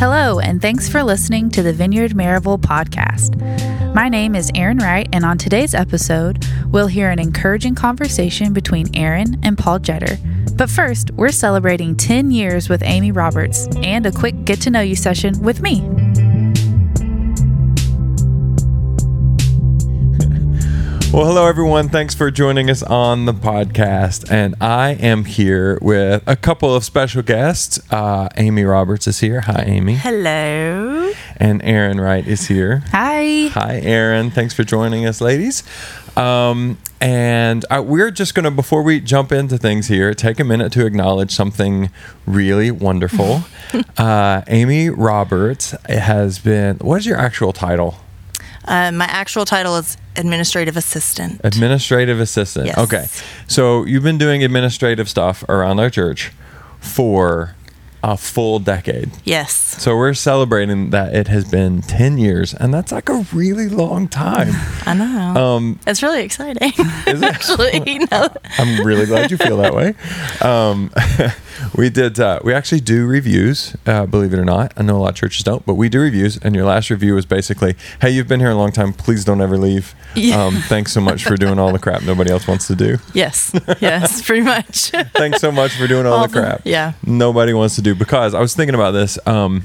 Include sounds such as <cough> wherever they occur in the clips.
Hello, and thanks for listening to the Vineyard Maryville podcast. My name is Erin Wright, and on today's episode, we'll hear an encouraging conversation between Aaron and Paul Jetter. But first, we're celebrating 10 years with Amy Roberts and a quick get to know you session with me. Well, hello, everyone. Thanks for joining us on the podcast. And I am here with a couple of special guests. Uh, Amy Roberts is here. Hi, Amy. Hello. And Erin Wright is here. Hi. Hi, Erin. Thanks for joining us, ladies. Um, and uh, we're just going to, before we jump into things here, take a minute to acknowledge something really wonderful. <laughs> uh, Amy Roberts has been, what is your actual title? Uh, my actual title is administrative assistant. Administrative assistant. Yes. Okay. So you've been doing administrative stuff around our church for a full decade. Yes. So we're celebrating that it has been 10 years, and that's like a really long time. <laughs> I know. Um, it's really exciting. <laughs> Is it? <laughs> Actually, no. I'm really glad you feel that way. Um, we did. Uh, we actually do reviews. Uh, believe it or not, I know a lot of churches don't, but we do reviews. And your last review was basically, "Hey, you've been here a long time. Please don't ever leave. Yeah. Um, thanks so much for doing all the crap nobody else wants to do. Yes. Yes. <laughs> Pretty much. Thanks so much for doing all, All the the- crap. yeah. nobody wants to do because I was thinking about this. Um,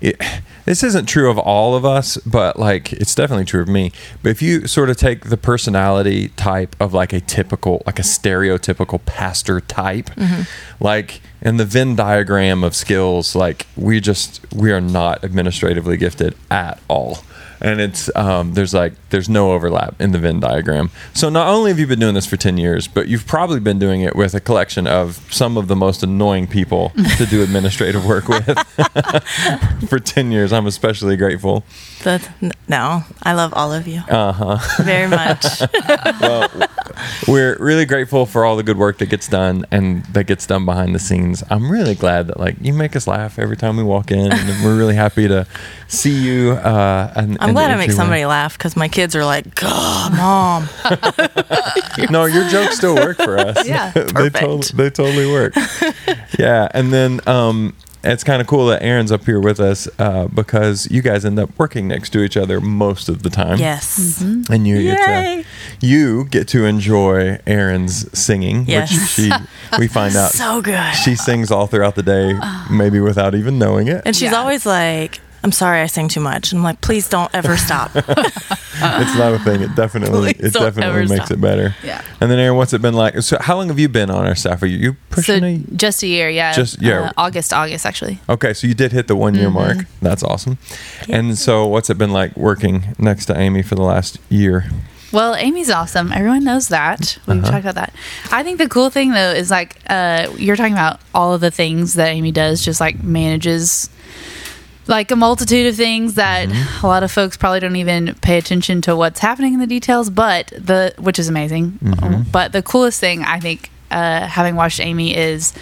it, this isn't true of all of us, but like it's definitely true of me. But if you sort of take the personality type of like a typical, like a stereotypical pastor type, mm-hmm. like in the Venn diagram of skills, like we just we are not administratively gifted at all. And it's um, there's like there's no overlap in the Venn diagram. So not only have you been doing this for ten years, but you've probably been doing it with a collection of some of the most annoying people <laughs> to do administrative work with <laughs> for ten years. I'm especially grateful. But no, I love all of you Uh huh. very much. <laughs> well, we're really grateful for all the good work that gets done and that gets done behind the scenes. I'm really glad that like you make us laugh every time we walk in, and we're really happy to see you. Uh, and, I'm and glad I make entryway. somebody laugh because my kids are like, "God, mom." <laughs> <laughs> no, your jokes still work for us. Yeah, <laughs> they, perfect. they totally work. yeah, and then um, it's kind of cool that Erin's up here with us uh, because you guys end up working next to each other most of the time. Yes. and you get to you get to enjoy Erin's singing, Yes. which she we find out So good. she sings all throughout the day, maybe without even knowing it. And she's Yeah. always like, "I'm sorry, I sing too much." And I'm like, "Please don't ever stop." <laughs> it's not a thing. It definitely Please it don't definitely ever makes stop. it better. Yeah. And then Erin, what's it been like? So how long have you been on our staff? Are you, you So pushing a just a year, yeah. Just- yeah. Uh, August, August actually. Okay, so you did hit the one year mark. That's awesome. And so, what's it been like working next to Amy for the last year? Well, Amy's awesome. Everyone knows that. We've Uh-huh. talked about that. I think the cool thing though is like uh, you're talking about all of the things that Amy does, just like manages like a multitude of things that Mm-hmm. a lot of folks probably don't even pay attention to what's happening in the details, but the which is amazing. Mm-hmm. But the coolest thing I think, uh, having watched Amy, is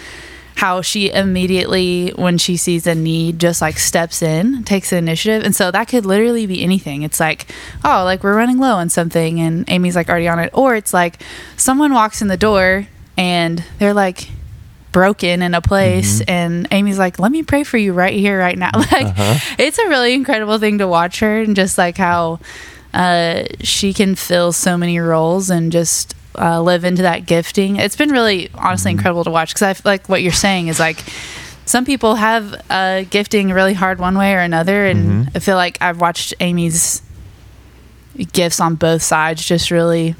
how she immediately when she sees a need just like steps in takes the initiative and so that could literally be anything it's like oh like we're running low on something and amy's like already on it or it's like someone walks in the door and they're like broken in a place and amy's like let me pray for you right here right now. <laughs> Like it's a really incredible thing to watch her and just like how uh, she can fill so many roles and just uh, live into that gifting. It's been really, honestly, incredible to watch because I feel like what you're saying is like some people have uh, gifting really hard one way or another, and I feel like I've watched Amy's gifts on both sides just really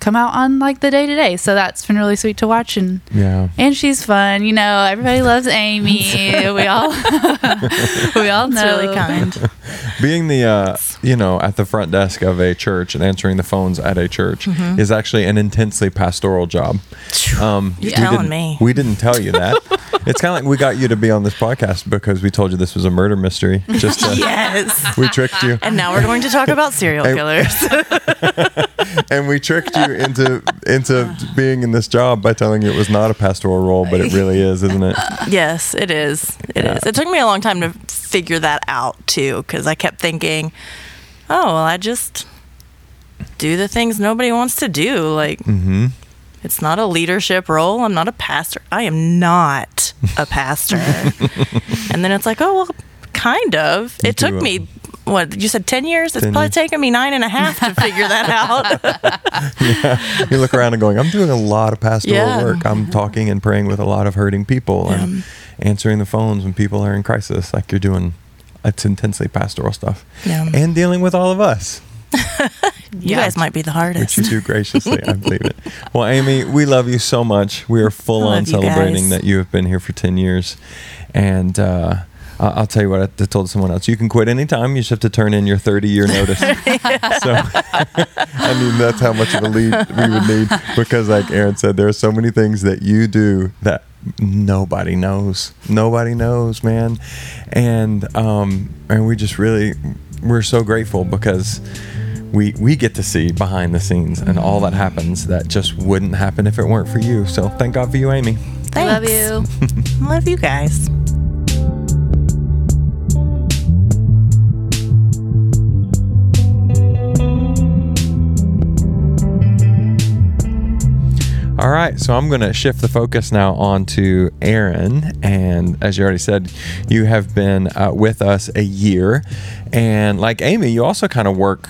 come out on like the day to day. So that's been really sweet to watch and. Yeah. And she's fun, you know. Everybody loves Amy. <laughs> we all, <laughs> we all know. It's really kind. <laughs> Being the, uh, you know, at the front desk of a church and answering the phones at a church is actually an intensely pastoral job. Um, You're we telling didn't- me. We didn't tell you that. it's kind of like we got you to be on this podcast because we told you this was a murder mystery. Just to, yes. we tricked you. And now we're going to talk about serial killers. And we tricked you into into being in this job by telling you it was not a pastoral role, but it really is, isn't it? yes, it is. It is. Yeah. It took me a long time to figure that out too, because I kept thinking, "Oh, well, I just do the things nobody wants to do." Like, Mm-hmm. it's not a leadership role. I'm not a pastor. I am not a pastor. <laughs> and then it's like, oh well, kind of. It took me what you said ten years. It's 10 probably years. taken me nine and a half to figure that <laughs> out. you look around and going, I'm doing a lot of pastoral Yeah. work. I'm talking and praying with a lot of hurting people and answering the phones when people are in crisis. Like you're doing, it's intensely pastoral stuff. Yeah. And dealing with all of us, <laughs> you guys might be the hardest. which you do graciously. I believe it. Well, Amy, we love you so much. We are full on celebrating guys. that you have been here for 10 years. And, uh, I- I'll tell you what I told someone else. You can quit anytime. You just have to turn in your 30 year notice. <laughs> so, <laughs> I mean, that's how much of a lead we would need because, like Aaron said, there are so many things that you do that nobody knows. Nobody knows, man. And um, and we just really we're so grateful because we we get to see behind the scenes and all that happens that just wouldn't happen if it weren't for you. So thank God for you, Amy. I love you. <laughs> Love you guys. All right, so I'm going to shift the focus now on to Erin. And as you already said, you have been uh, with us a year. And like Amy, you also kind of work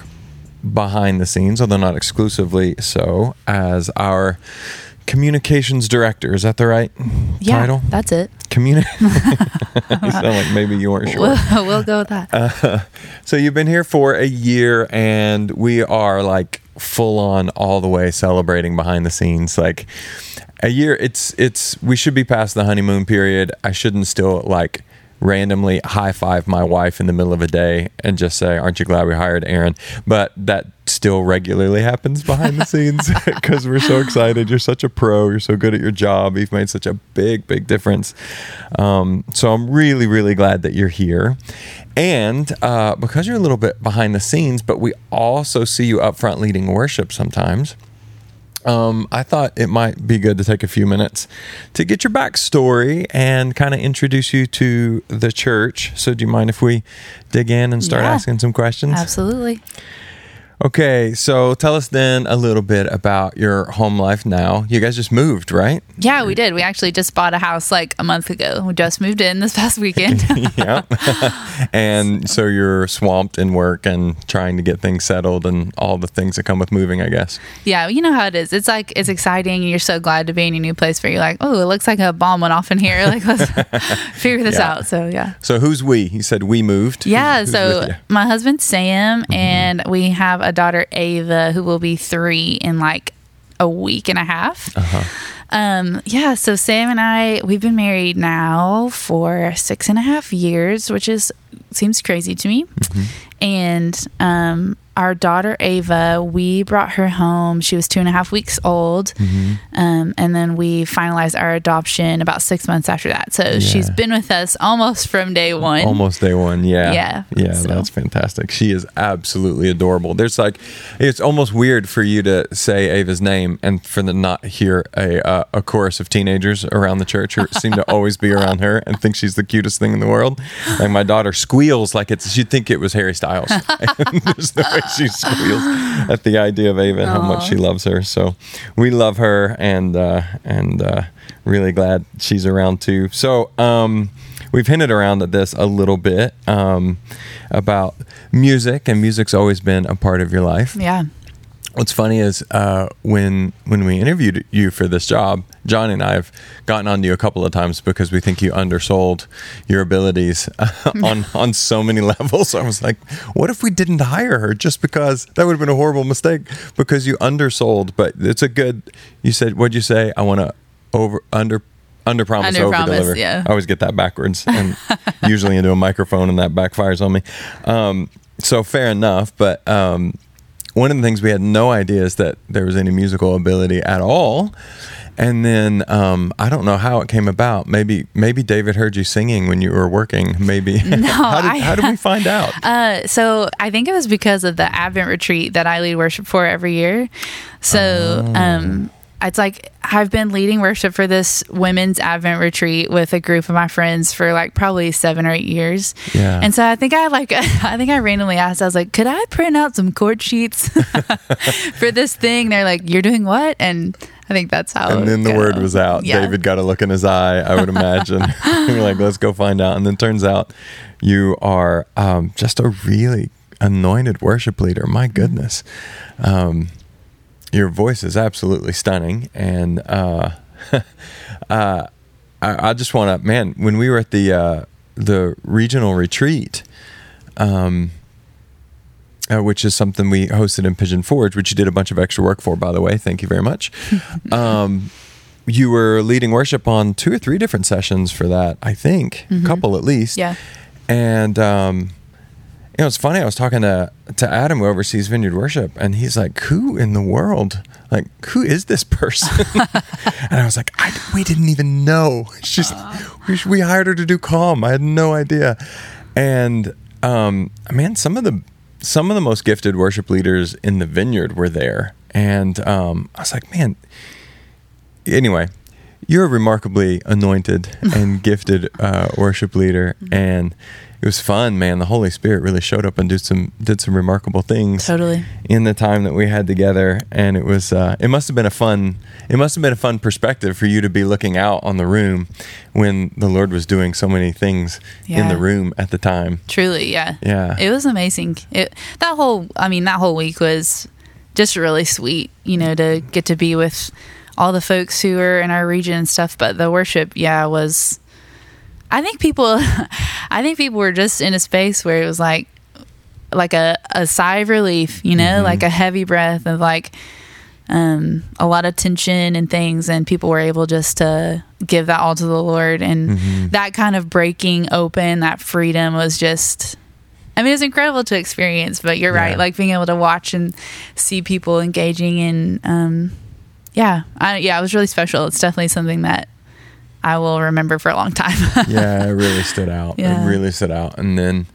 behind the scenes, although not exclusively so, as our communications director. Is that the right Yeah, title? that's it. Communi- <laughs> <laughs> you sound like maybe you weren't sure. We'll, we'll go with that. Uh, <laughs> so you've been here for a year, and we are like full on all the way celebrating behind the scenes. Like a year, it's it's we should be past the honeymoon period. I shouldn't still like randomly high five my wife in the middle of a day and just say, "Aren't you glad we hired Erin?" But that still regularly happens behind the scenes <laughs> because we're so excited. You're such a pro. You're so good at your job. You've made such a big, big difference. Um, so I'm really, really glad that you're here. And uh, because you're a little bit behind the scenes, but we also see you up front leading worship sometimes um, I thought it might be good to take a few minutes to get your backstory and kind of introduce you to the church. So, do you mind if we dig in and start Yeah. asking some questions? Absolutely. Okay, so tell us then a little bit about your home life now. You guys just moved, right? Yeah, we did. We actually just bought a house like a month ago. We just moved in this <laughs> past weekend. <laughs> <laughs> yeah. and so you're swamped in work and trying to get things settled and all the things that come with moving, I guess. yeah, you know how it is. It's like it's exciting and you're so glad to be in a new place where you're like, oh, it looks like a bomb went off in here. Like let's figure this Yeah. out. So yeah. So, who's we? You said we moved. Yeah, Who's- who's so my husband's Sam, mm-hmm. and we have a daughter Ava who will be three in like a week and a half. Um, yeah, so Sam and I we've been married now for six and a half years, which is seems crazy to me. And um, our daughter Ava, we brought her home. She was two and a half weeks old, um, and then we finalized our adoption about six months after that. So she's been with us almost from day one. Almost day one, yeah, Yeah, yeah. so- That's fantastic. She is absolutely adorable. There's like, it's almost weird for you to say Ava's name and for the not hear a uh, a chorus of teenagers around the church who seem to always be around her and think she's the cutest thing in the world. Like my daughter squeals like it's she'd think it was Harry Styles. <laughs> <laughs> There's no way she squeals at the idea of Ava and how much she loves her. So we love her and uh, and uh, really glad she's around too. So. um we've hinted around at this a little bit um, about music, and music's always been a part of your life. Yeah. What's funny is uh, when when we interviewed you for this job, John and I have gotten on to you a couple of times because we think you undersold your abilities <laughs> on <laughs> on so many <laughs> levels. I was like, what if we didn't hire her just because that would have been a horrible mistake because you undersold? But it's a good. You said, what'd you say? I want to over under. Under promise, over deliver. yeah. I always get that backwards, and usually into a microphone, and that backfires on me. Um, so fair enough, but um, one of the things we had no idea is that there was any musical ability at all. And then um, I don't know how it came about. Maybe maybe David heard you singing when you were working. Maybe <laughs> <laughs> how, did, I- how did we find <laughs> out? Uh, so I think it was because of the Advent retreat that I lead worship for every year. So Oh. um, it's like I've been leading worship for this women's Advent retreat with a group of my friends for like probably seven or eight years. Yeah. And so I think I like <laughs> I think I randomly asked. I was like, "Could I print out some chord sheets <laughs> for this thing?" They're like, "You're doing what?" And I think that's how. and then the go. word was out. Yeah. David got a look in his eye, I would imagine. <laughs> You're like, let's go find out. And then turns out You are um, just a really anointed worship leader. My goodness. Um, your voice is absolutely stunning. And uh, <laughs> uh, I, I, just want to, man, when we were at the, uh, the regional retreat, um, uh, which is something we hosted in Pigeon Forge, which you did a bunch of extra work for, by the way. Thank you very much. <laughs> um, you were leading worship on two or three different sessions for that, I think, a mm-hmm. couple at least. Yeah. And um, you know, it's funny. I was talking to to Adam, who oversees Vineyard Worship, and he's like, "Who in the world? Like, who is this person?" <laughs> <laughs> and I was like, I, "We didn't even know. <laughs> She's we, we hired her to do comm. I had no idea." And um, man, some of the some of the most gifted worship leaders in the vineyard were there. And um, I was like, man, anyway, you're a remarkably anointed and gifted uh, worship leader. And it was fun, man. The Holy Spirit really showed up and did some did some remarkable things. Totally. In the time that we had together, and it was uh, it must have been a fun it must have been a fun perspective for you to be looking out on the room when the Lord was doing so many things yeah. in the room at the time. Truly, yeah, yeah. It was amazing. It that whole I mean that whole week was just really sweet. You know to get to be with all the folks who are in our region and stuff. But the worship, yeah, was I think people, <laughs> I think people were just in a space where it was like, like a, a sigh of relief, you know, mm-hmm. like a heavy breath of like, um, a lot of tension and things, and people were able just to give that all to the Lord, and mm-hmm. that kind of breaking open, that freedom was just. I mean, it was incredible to experience, but you're yeah. right. Like being able to watch and see people engaging in, um, yeah, I, yeah, it was really special. It's definitely something that I will remember for a long time. <laughs> yeah, it really stood out. Yeah. It really stood out. And then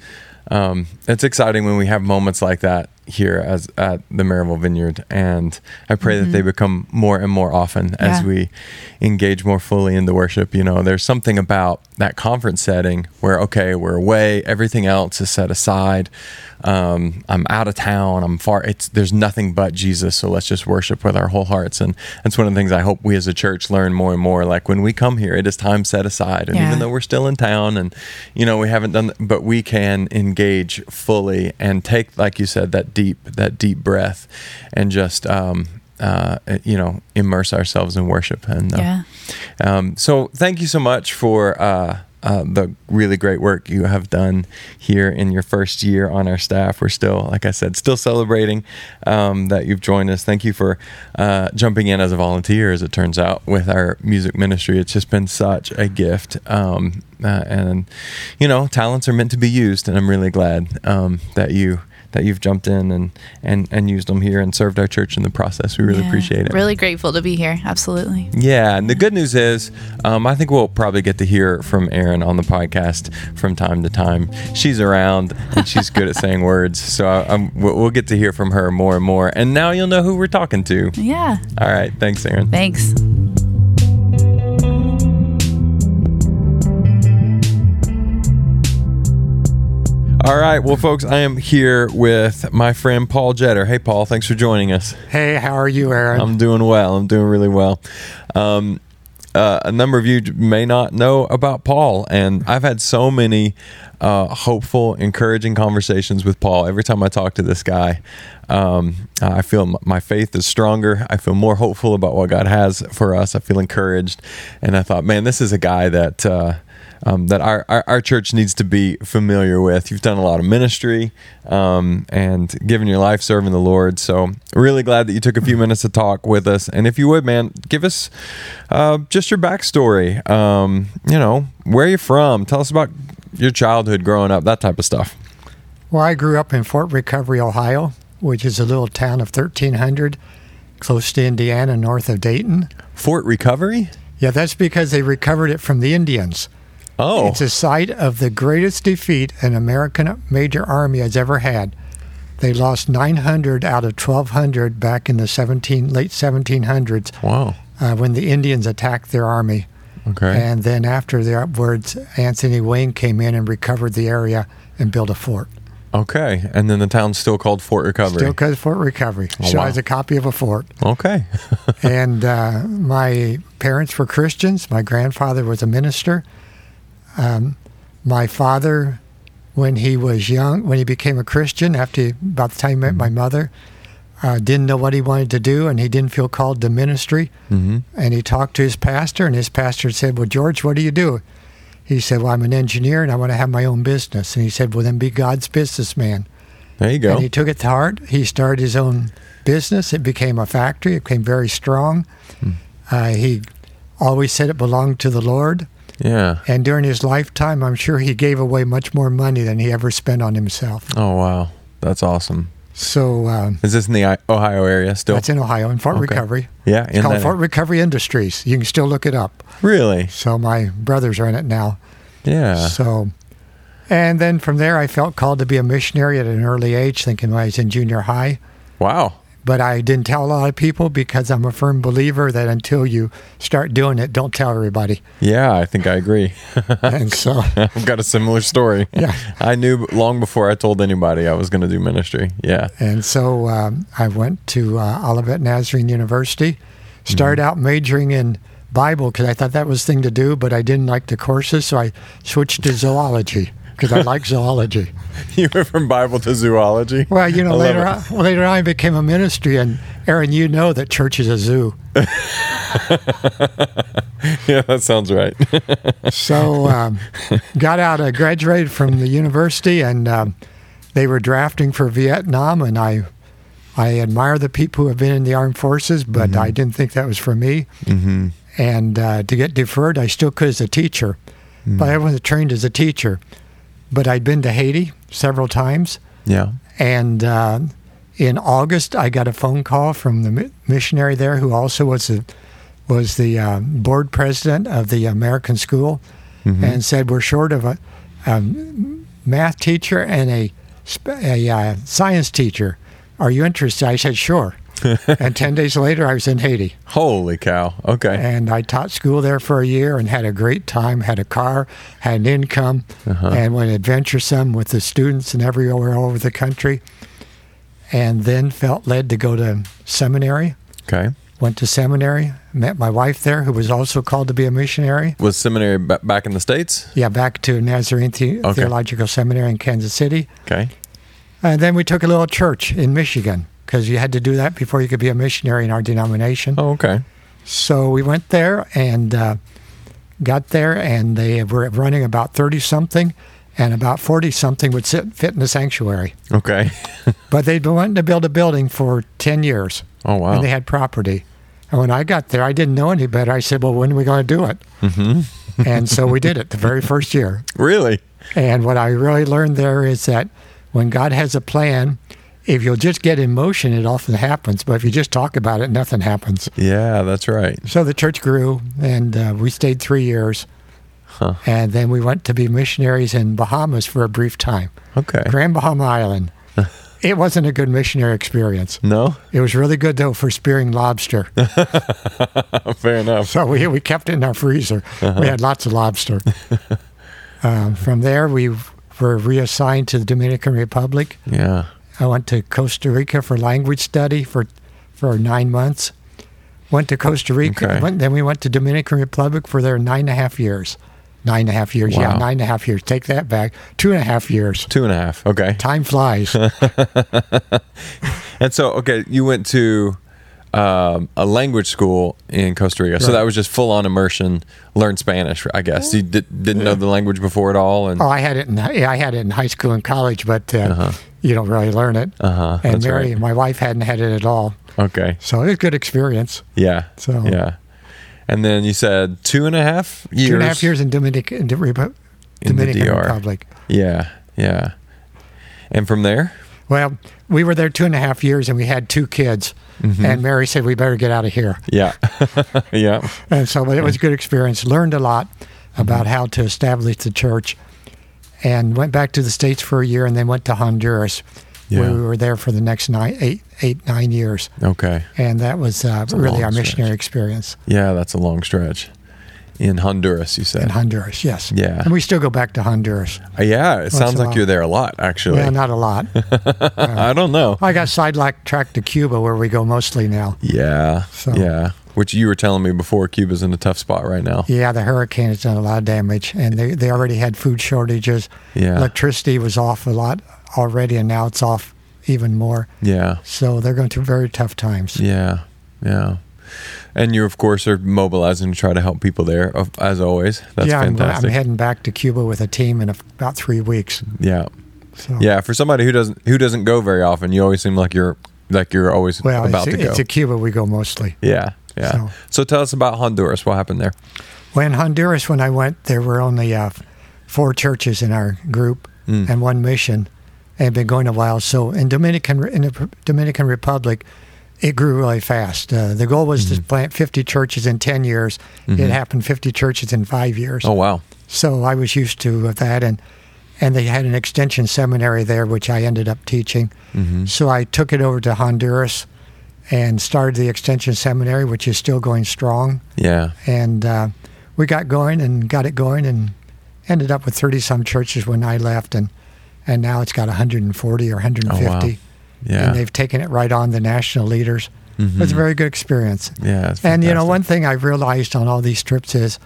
um, it's exciting when we have moments like that here as at the Maryville Vineyard, and I pray mm-hmm. that they mm-hmm. become more and more often yeah. as we engage more fully in the worship. You know, there's something about that conference setting where okay, we're away, everything else is set aside. Um, I'm out of town. I'm far. It's there's nothing but Jesus. So let's just worship with our whole hearts. And that's one of the things I hope we as a church learn more and more. Like when we come here, it is time set aside. And yeah. even though we're still in town, and you know we haven't done, but we can engage fully and take, like you said, that deep that deep breath, and just um, uh, you know immerse ourselves in worship. And uh, yeah. Um, so thank you so much for. Uh, uh, the really great work you have done here in your first year on our staff. We're still, like I said, still celebrating um, that you've joined us. Thank you for uh, jumping in as a volunteer, as it turns out, with our music ministry. It's just been such a gift. Um, uh, and, you know, talents are meant to be used, and I'm really glad um, that you that you've jumped in and, and, and used them here and served our church in the process. We really yeah, appreciate it. Really grateful to be here. Absolutely. Yeah. And the good news is, um, I think we'll probably get to hear from Erin on the podcast from time to time. She's around and she's good at saying words. So I, we'll get to hear from her more and more. And now you'll know who we're talking to. Yeah. All right. Thanks, Erin. Thanks. All right. Well, folks, I am here with my friend Paul Jetter. Hey, Paul, thanks for joining us. Hey, how are you, Aaron? I'm doing well. I'm doing really well. Um, uh, a number of you may not know about Paul, and I've had so many uh, hopeful, encouraging conversations with Paul. Every time I talk to this guy, um, I feel my faith is stronger. I feel more hopeful about what God has for us. I feel encouraged, and I thought, man, this is a guy that. Uh, um, that our, our, our, church needs to be familiar with. You've done a lot of ministry um, and given your life serving the Lord. So, really glad that you took a few minutes to talk with us. And if you would, man, give us uh, just your backstory. Um, you know, where you're from? Tell us about your childhood growing up, that type of stuff. Well, I grew up in Fort Recovery, Ohio, which is a little town of 1,300 close to Indiana, north of Dayton. Fort Recovery? Yeah, that's because they recovered it from the Indians. Oh. It's a site of the greatest defeat an American major army has ever had. They lost 900 out of 1,200 back in the 17 late 1700s. Wow. Uh, when the Indians attacked their army. Okay. And then after the upwards, Anthony Wayne came in and recovered the area and built a fort. Okay, and then the town's still called Fort Recovery. Still called Fort Recovery. Oh, so wow. as a copy of a fort. Okay. <laughs> and uh, my parents were Christians. My grandfather was a minister. Um, my father when he was young, when he became a Christian, after he, about the time he met my mother, uh, didn't know what he wanted to do, and he didn't feel called to ministry. Mm-hmm. And he talked to his pastor, and his pastor said, "Well, George, what do you do?" He said, "Well, I'm an engineer, and I want to have my own business." And he said, "Well, then be God's businessman." There you go. And he took it to heart. He started his own business. It became a factory. It became very strong. Hmm. Uh, he always said it belonged to the Lord. Yeah. And during his lifetime, I'm sure he gave away much more money than he ever spent on himself. Oh wow, that's awesome. So um, Is this in the Ohio area still? that's in Ohio, in Fort Okay. Recovery. yeah, It's in called Fort Recovery Industries. You can still look it up. really. So my brothers are in it now. Yeah. So, and then from there, I felt called to be a missionary at an early age, thinking when I was in junior high. Wow. But I didn't tell a lot of people because I'm a firm believer that until you start doing it, don't tell everybody. Yeah, I think I agree. <laughs> And so, <laughs> I've got a similar story. Yeah. I knew long before I told anybody I was going to do ministry. Yeah. and so um, I went to uh, Olivet Nazarene University. Started out majoring in Bible because I thought that was the thing to do, but I didn't like the courses, so I switched to zoology because I like zoology. <laughs> You went from Bible to zoology. Well, you know, I later on, later on, I became a ministry, and Aaron, you know that church is a zoo. <laughs> Yeah, that sounds right. <laughs> So, um, got out, I graduated from the university, and um, they were drafting for Vietnam, and I, I admire the people who have been in the armed forces, but I didn't think that was for me. mm-hmm. And uh, to get deferred, I still could as a teacher, but I wasn't trained as a teacher. But I'd been to Haiti several times, Yeah. and uh, in August, I got a phone call from the missionary there, who also was the was the uh, board president of the American school, Mhm. and said we're short of a, a math teacher and a a uh, science teacher. Are you interested? I said sure. <laughs> and ten days later, I was in Haiti, Holy cow. Okay. and I taught school there for a year and had a great time. Had a car, had an income, Uh-huh. and went adventuresome with the students and everywhere all over the country. And then felt led to go to seminary. Okay. Went to seminary, met my wife there, who was also called to be a missionary. Was seminary ba- back in the States? Yeah, back to Nazarene the- Okay. Theological Seminary in Kansas City. Okay. And then we took a little church in Michigan because you had to do that before you could be a missionary in our denomination. Oh, okay. So we went there and uh, got there, and they were running about 30 something, and about 40 something would sit, fit in the sanctuary. Okay. <laughs> But they'd been wanting to build a building for 10 years, Oh, wow. and they had property. And when I got there, I didn't know any better. I said, Well, when are we going to do it? hmm <laughs> And so we did it the very first year. Really? And what I really learned there is that when God has a plan, if you'll just get in motion, it often happens. But if you just talk about it, nothing happens. Yeah, that's right. So the church grew, and uh, we stayed three years. Huh. And then we went to be missionaries in Bahamas for a brief time, Okay. Grand Bahama Island. <laughs> it wasn't a good missionary experience. No? It was really good though for spearing lobster. <laughs> Fair enough. so we we kept it in our freezer. We had lots of lobster. <laughs> um, from there, we were reassigned to the Dominican Republic. Yeah. I went to Costa Rica for language study for for nine months. Went to Costa Rica. Okay. Went, then we went to Dominican Republic for their nine and a half years. Nine and a half years. Yeah, nine and a half years. Take that back. Two and a half years. Two and a half. Okay. Time flies. <laughs> And so, okay, you went to um, a language school in Costa Rica. So that was just full on immersion, learn Spanish, I guess. You did, didn't know the language before at all. And oh, I had it. In, yeah, I had it in high school and college, but uh, Uh-huh. You don't really learn it. uh-huh. and Mary, right. my wife, hadn't had it at all. Okay. So it was a good experience. Yeah. So Yeah. And then you said two and a half years. two and a half years in Dominican, in the In. Republic. Yeah. Yeah. And from there? Well, we were there two and a half years, and we had two kids. Mhm. And Mary said, "We better get out of here." Yeah. <laughs> yeah. And so, but it was a good experience. Learned a lot Mm-hmm. about how to establish the church, and went back to the states for a year, and then went to Honduras, where Yeah. we were there for the next nine, eight, eight, nine years, Okay. and that was uh, really our stretch. missionary experience Yeah, that's a long stretch. In Honduras, you said. in Honduras. Yes. Yeah. And we still go back to Honduras. Uh, yeah, it sounds like you're there a lot, actually. Yeah, not a lot. <laughs> I don't know. I got sidetracked to Cuba, where we go mostly now. Yeah. So- Yeah. Which you were telling me before. Cuba's in a tough spot right now. Yeah, the hurricane has done a lot of damage, and they, they already had food shortages. Yeah. Electricity was off a lot already, and now it's off even more. Yeah, So they're going through very tough times. yeah, yeah. And you, of course, are mobilizing to try to help people there, as always. That's yeah, I'm, I'm heading back to Cuba with a team in about three weeks. yeah, So. yeah. For somebody who doesn't who doesn't go very often, you always seem like you're like you're always Well, about to go. to Cuba we go mostly. yeah, yeah. So- So. tell us about Honduras. What happened there? Well, in Honduras, when I went, there were only uh, four churches in our group Mm. and one mission, and been going a while. So in Dominican in the Dominican Republic, it grew really fast. Uh, the goal was Mm-hmm. to plant 50 churches in 10 years. It happened 50 churches in five years. Oh wow. So I was used to that, and and they had an extension seminary there, which I ended up teaching. Mm-hmm. So I took it over to Honduras and started the extension seminary, which is still going strong Yeah. and uh, we got going and got it going and ended up with 30 some churches when I left and and now it's got 140 or 150 Oh, wow. Yeah. and they've taken it right on the national leaders Mhm. it's a very good experience Yeah. And you know one thing I've realized on all these trips is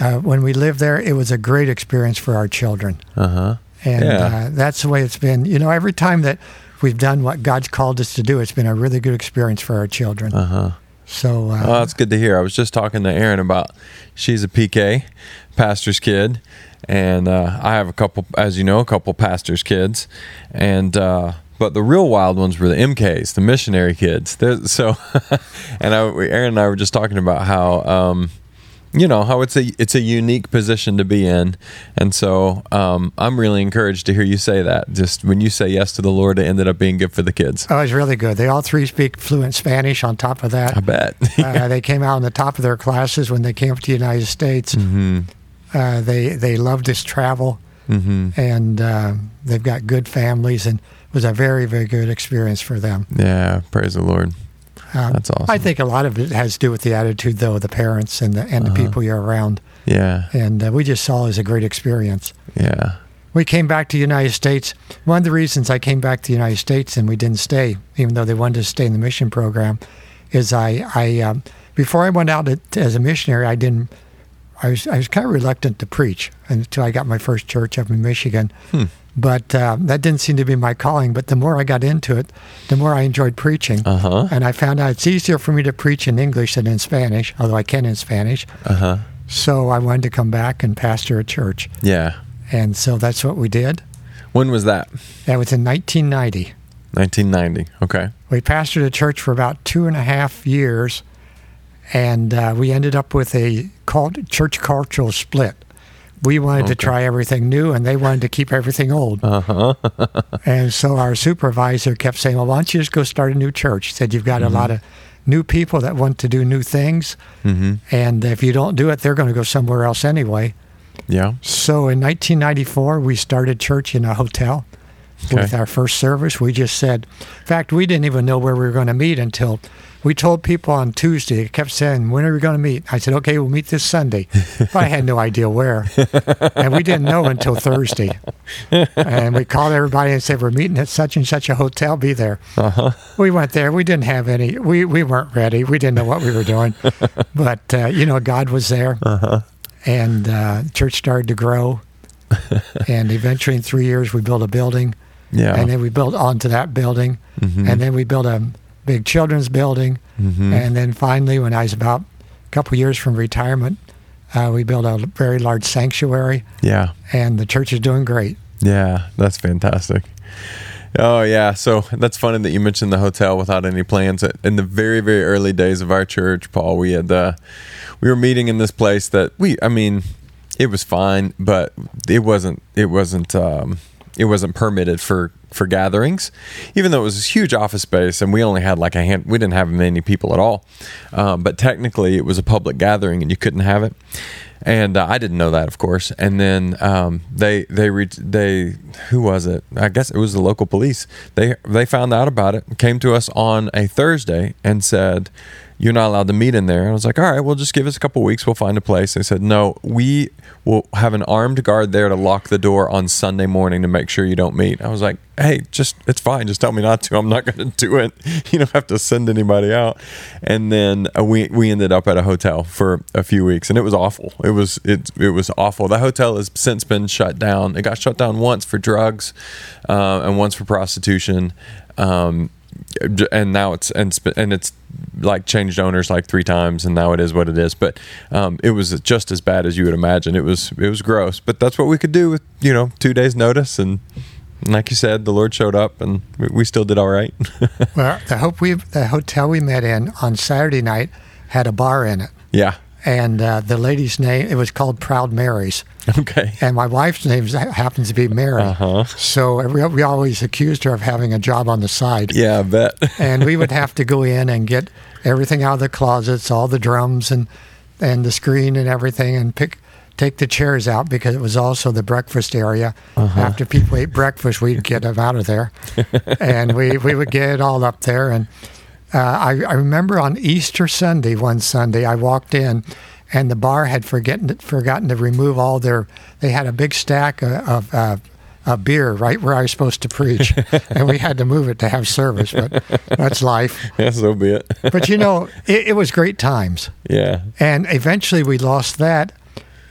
uh, when we lived there it was a great experience for our children Uh-huh. and Yeah. uh, that's the way it's been you know every time that we've done what God's called us to do it's been a really good experience for our children Uh-huh. so uh, Oh, that's good to hear. I was just talking to Erin about she's a PK, pastor's kid, and uh, I have a couple, as you know, a couple pastors' kids, and uh, but the real wild ones were the MKs, the missionary kids. They're, so, <laughs> and I, Erin and I were just talking about how. Um, you know how it's a it's a unique position to be in, and so um, I'm really encouraged to hear you say that. Just when you say yes to the Lord, it ended up being good for the kids. Oh, it's really good. They all three speak fluent Spanish on top of that. I bet. uh, <laughs> they came out on the top of their classes when they came up to the United States. hmm Uh, they they loved this travel, hmm and uh, they've got good families, and it was a very very good experience for them. Yeah, praise the Lord. Uh, That's awesome. I think a lot of it has to do with the attitude, though, of the parents and the and the Uh-huh. people you're around, Yeah, and uh, we just saw it as a great experience. yeah. We came back to the United States. One of the reasons I came back to the United States and we didn't stay, even though they wanted to stay in the mission program, is I, I um, before I went out as a missionary, I didn't. I was I was kind of reluctant to preach until I got my first church up in Michigan. Hmm. But uh, that didn't seem to be my calling. But the more I got into it, the more I enjoyed preaching. Uh huh. And I found out it's easier for me to preach in English than in Spanish, although I can in Spanish. Uh huh. So I wanted to come back and pastor a church. Yeah. And so that's what we did. When was that? That was in 1990. 1990. Okay. We pastored a church for about two and a half years, and uh, we ended up with a cult, church cultural split. We wanted to try everything new, and they wanted to keep everything old. Uh huh. <laughs> and so our supervisor kept saying, "Well, why don't you just go start a new church?" He said, "You've got a lot of new people that want to do new things, mm-hmm. and if you don't do it, they're going to go somewhere else anyway." Yeah. So in 1994, we started church in a hotel Okay. with our first service. We just said, in fact, we didn't even know where we were going to meet until we told people on Tuesday. They kept saying, when are we going to meet? I said, okay, we'll meet this Sunday. But I had no idea where. and we didn't know until Thursday. And we called everybody and said, we're meeting at such and such a hotel. Be there. Uh huh. We went there. We didn't have any, we, we weren't ready. We didn't know what we were doing. <laughs> but, uh, you know, God was there. Uh huh. And uh, church started to grow. <laughs> and eventually, in three years, we built a building Yeah. and then we built onto that building, Mhm. and then we built a big children's building, Mhm. and then finally, when I was about a couple years from retirement, uh, we built a very large sanctuary, yeah. and the church is doing great. Yeah. That's fantastic. Oh yeah, so that's funny that you mentioned the hotel without any plans. In the very very early days of our church, Paul, we had uh, we were meeting in this place that we, I mean, it was fine, but it wasn't it wasn't um, it wasn't permitted for for gatherings, even though it was a huge office space and we only had like a hand. We didn't have many people at all, um, but technically it was a public gathering and you couldn't have it. And uh, I didn't know that, of course. And then um, they they re- they who was it? I guess it was the local police. They they found out about it, came to us on a Thursday, and said, you're not allowed to meet in there. I was like, all right, well, just give us a couple weeks. We'll find a place. They said, no, we will have an armed guard there to lock the door on Sunday morning to make sure you don't meet. I was like, hey, just, it's fine. Just tell me not to. I'm not <laughs> going to do it. You don't have to send anybody out. And then uh, we, we ended up at a hotel for a few weeks and it was awful. It was, it, it was awful. The hotel has since been shut down. It got shut down once for drugs uh, and once for prostitution. Um, and now it's and and it's like changed owners like three times and now it is what it is. But um, it was just as bad as you would imagine. It was it was gross. But that's what we could do with you know two days notice. And like you said the lord showed up and we, we still did all right. <laughs> Well, the hope we the hotel we met in on Saturday night had a bar in it, yeah and uh, the lady's name it was called Proud Mary's, okay and my wife's name happens to be Mary. Uh-huh. So we, we always accused her of having a job on the side, yeah i bet <laughs> and we would have to go in and get everything out of the closets, all the drums and and the screen and everything, and pick take the chairs out because it was also the breakfast area. After people ate breakfast, we'd get them out of there, <laughs> and we we would get it all up there. And uh, I, I remember on Easter Sunday, one Sunday, I walked in. And the bar had forgotten forgotten to remove all their. They had a big stack of, of uh, a beer right where I was supposed to preach, <laughs> and we had to move it to have service. But that's life. yeah so be it But you know, it, it was great times, yeah and eventually we lost that.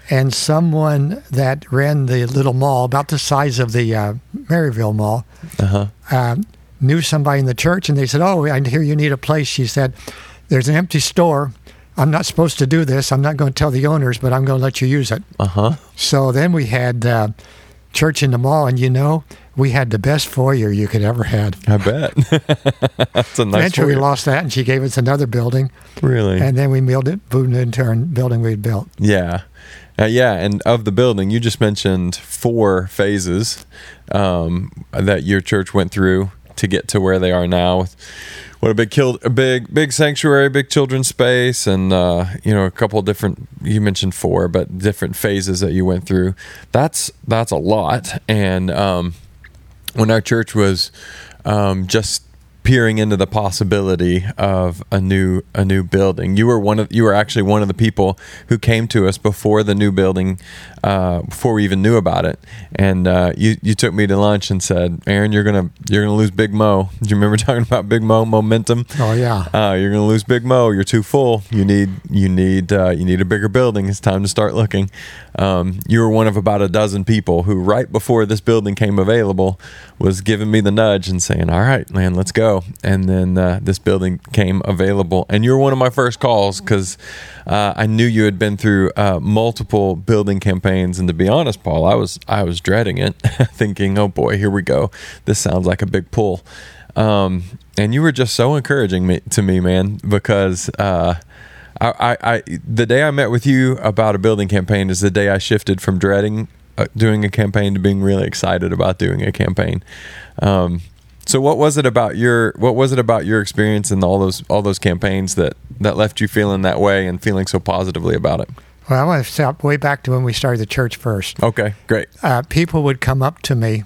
And someone that ran the little mall, about the size of the uh, Maryville Mall, uh-huh um, knew somebody in the church, and they said, "Oh, I hear you need a place." She said, "There's an empty store. I'm not supposed to do this. I'm not going to tell the owners, but I'm going to let you use it." uh-huh So then we had uh, church in the mall, and you know, we had the best foyer you could ever had. i bet <laughs> that's a nice Eventually, we lost that, and she gave us another building, really and then we moved it, moved it into our building we'd built. Yeah. Uh, yeah, and of the building, you just mentioned four phases um, that your church went through to get to where they are now. With what a big killed a big big sanctuary, big children's space, and uh, you know a couple different. You mentioned four, but different phases that you went through. That's that's a lot. And um, when our church was um, just peering into the possibility of a new a new building. You were one of you were actually one of the people who came to us before the new building, uh, before we even knew about it. And uh, you you took me to lunch and said, "Aaron, you're gonna you're gonna lose Big Mo." Do you remember <laughs> talking about Big Mo momentum? Oh yeah, Uh, you're gonna lose Big Mo. You're too full. You need you need uh, you need a bigger building. It's time to start looking. Um, you were one of about a dozen people who, right before this building came available, was giving me the nudge and saying, "All right, man, let's go." And then uh, this building came available, and you were one of my first calls because uh, I knew you had been through uh, multiple building campaigns. And to be honest, Paul, I was I was dreading it, <laughs> thinking, "Oh boy, here we go. This sounds like a big pull." Um, and you were just so encouraging me, to me, man, because uh, I, I, I, the day I met with you about a building campaign is the day I shifted from dreading uh, doing a campaign to being really excited about doing a campaign. Um, so what was it about your what was it about your experience in all those all those campaigns that that left you feeling that way and feeling so positively about it? well, I want to stop way back to when we started the church first. Okay, great. uh, people would come up to me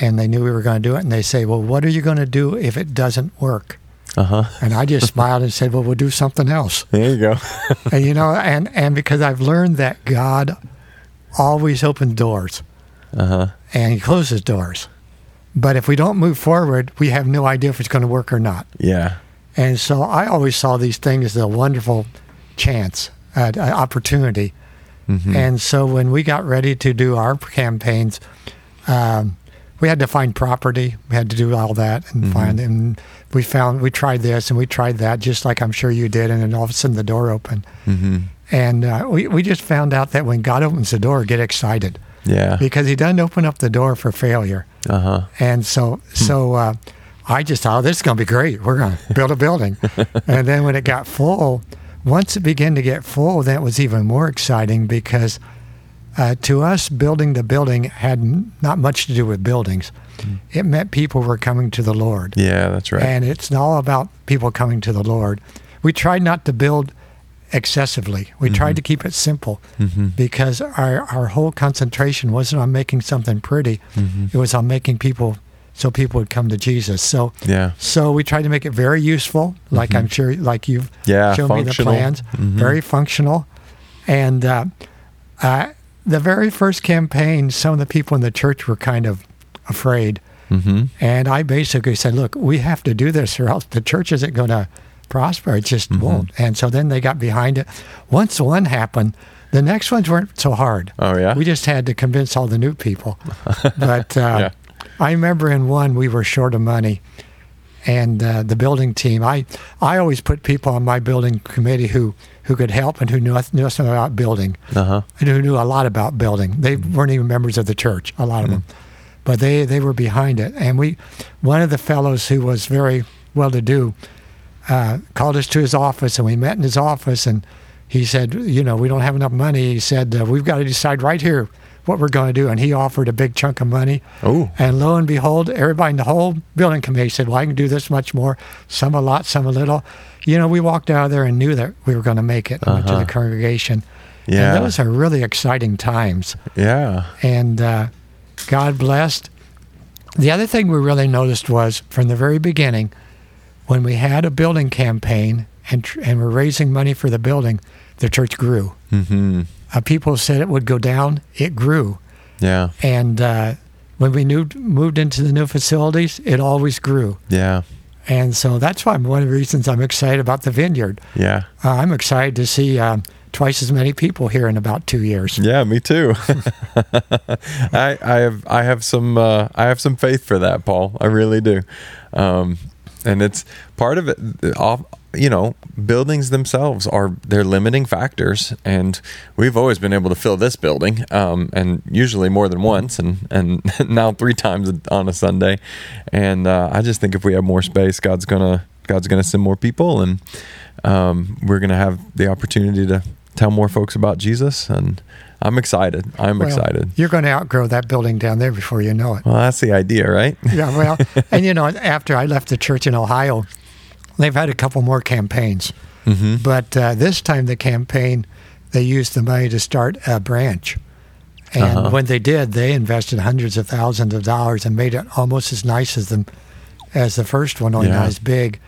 and they knew we were going to do it and they say well what are you going to do if it doesn't work Uh huh. and i just <laughs> smiled and said well we'll do something else There you go. <laughs> and you know and and because i've learned that god always opens doors Uh huh. and he closes doors but if we don't move forward we have no idea if it's going to work or not Yeah. and so i always saw these things as a wonderful chance uh, opportunity Mhm. And so when we got ready to do our campaigns, um, we had to find property. We had to do all that and Mhm. find. And we found we tried this and we tried that, just like I'm sure you did. And then all of a sudden the door opened. Mhm. And uh, we we just found out that when God opens the door, get excited Yeah. because He doesn't open up the door for failure. Uh huh. And so so. Uh, I just thought, oh, this is going to be great. We're going to build a building. <laughs> and then when it got full, once it began to get full, that was even more exciting because uh, to us, building the building had not much to do with buildings. It meant people were coming to the Lord. Yeah, that's right. And it's all about people coming to the Lord. We tried not to build excessively. We tried to keep it simple Mhm. because our, our whole concentration wasn't on making something pretty. Mhm. It was on making people so people would come to Jesus. So Yeah. so we tried to make it very useful, like I'm sure, like you've Mm-hmm. Yeah, shown me the functional. plans, Mhm. very functional. And uh, uh, the very first campaign, some of the people in the church were kind of afraid. Mm-hmm. And I basically said, look, we have to do this or else the church isn't going to prosper. It just Mm-hmm. won't. And so then they got behind it. Once one happened, the next ones weren't so hard. Oh yeah. We just had to convince all the new people. <laughs> But uh, Yeah. I remember in one we were short of money, and uh, the building team. I I always put people on my building committee who who could help and who knew knew something about building Uh huh. and who knew a lot about building. They weren't even members of the church, a lot of them, but they they were behind it. And we, one of the fellows who was very well to do, uh, called us to his office, and we met in his office, and he said, you know, we don't have enough money. He said, uh, we've got to decide right here what we're going to do. And he offered a big chunk of money. Oh. And lo and behold, everybody in the whole building committee said, well, I can do this much more, some a lot, some a little. You know, we walked out of there and knew that we were going to make it. Went to Uh-huh. the congregation. Yeah. And those are really exciting times. Yeah. And uh, God blessed. The other thing we really noticed was from the very beginning, when we had a building campaign and, tr- and we're raising money for the building, the church grew. Mm-hmm. Uh, people said it would go down, it grew. Yeah. And uh, when we moved, moved into the new facilities, it always grew. Yeah. And so that's why one of the reasons I'm excited about the vineyard. Yeah. Uh, I'm excited to see um, twice as many people here in about two years. Yeah, me too. <laughs> I I have I have some uh, I have some faith for that, Paul. I really do. Um, and it's part of it. You know, buildings themselves are they're limiting factors, and we've always been able to fill this building, um, and usually more than once, and and <laughs> now three times on a Sunday. And uh, I just think if we have more space, God's gonna God's gonna send more people, and um, we're gonna have the opportunity to tell more folks about Jesus. And I'm excited. I'm Well, excited. You're going to outgrow that building down there before you know it. Well, that's the idea, right? <laughs> Yeah, well, <laughs> and you know, after I left the church in Ohio, they've had a couple more campaigns. Mm-hmm. But uh, this time, the campaign, they used the money to start a branch. And Uh-huh. when they did, they invested hundreds of thousands of dollars and made it almost as nice as the, as the first one, only Yeah. not as big.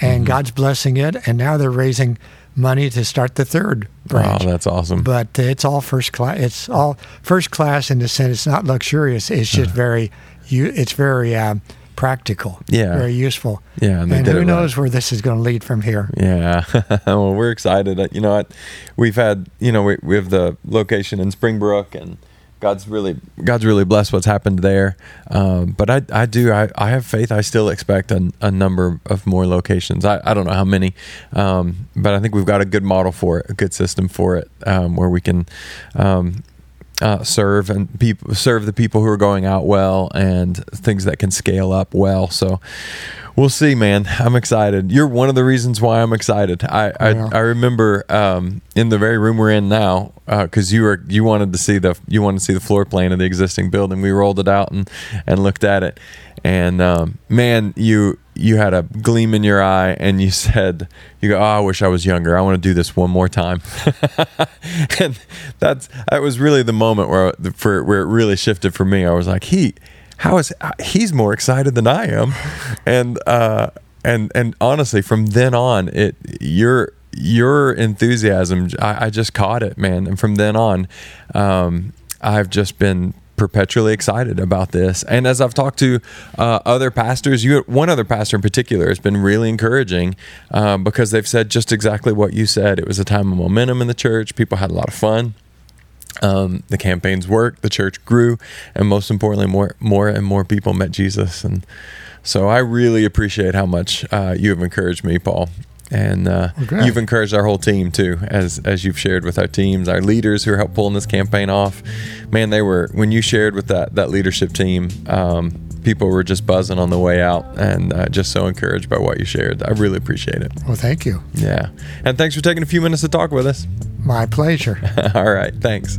And God's blessing it. And now they're raising money to start the third branch. Oh, that's awesome. but it's all first class. It's all first class in the sense it's not luxurious. It's just very. It's very um, practical. Yeah. very useful. Yeah, and did who right. knows where this is going to lead from here? Yeah, <laughs> well, we're excited. Uh, You know, what? we've had you know we, we have the location in Springbrook, and God's really God's really blessed what's happened there. Um, but I I do I, I have faith. I still expect a, a number of more locations. I, I don't know how many, um, but I think we've got a good model for it, a good system for it, um, where we can. Uh, serve and people serve the people who are going out well and things that can scale up well. So we'll see, man. I'm excited. You're one of the reasons why I'm excited. I I, Yeah. I remember um, in the very room we're in now because you were you wanted to see the you wanted to see the floor plan of the existing building. We rolled it out and and looked at it, and um, man, you you had a gleam in your eye and you <laughs> said you go oh, i wish i was younger. I want to do this one more time. <laughs> And that's that was really the moment where for where it really shifted for me. I was like he how is he's more excited than i am. <laughs> And uh and and honestly from then on it your your enthusiasm i, I just caught it man. And from then on um i've just been perpetually excited about this. And as I've talked to uh, other pastors, you one other pastor in particular has been really encouraging um, because they've said just exactly what you said. It was a time of momentum in the church. People had a lot of fun. Um, the campaigns worked, the church grew, and most importantly, more more and more people met Jesus. And so I really appreciate how much uh, you have encouraged me, Paul. And uh, you've encouraged our whole team too, as as you've shared with our teams, our leaders who helped pulling this campaign off. Man, they were when you shared with that that leadership team. Um, people were just buzzing on the way out, and uh, just so encouraged by what you shared. I really appreciate it. Well, thank you. Yeah, and thanks for taking a few minutes to talk with us. My pleasure. <laughs> All right, thanks.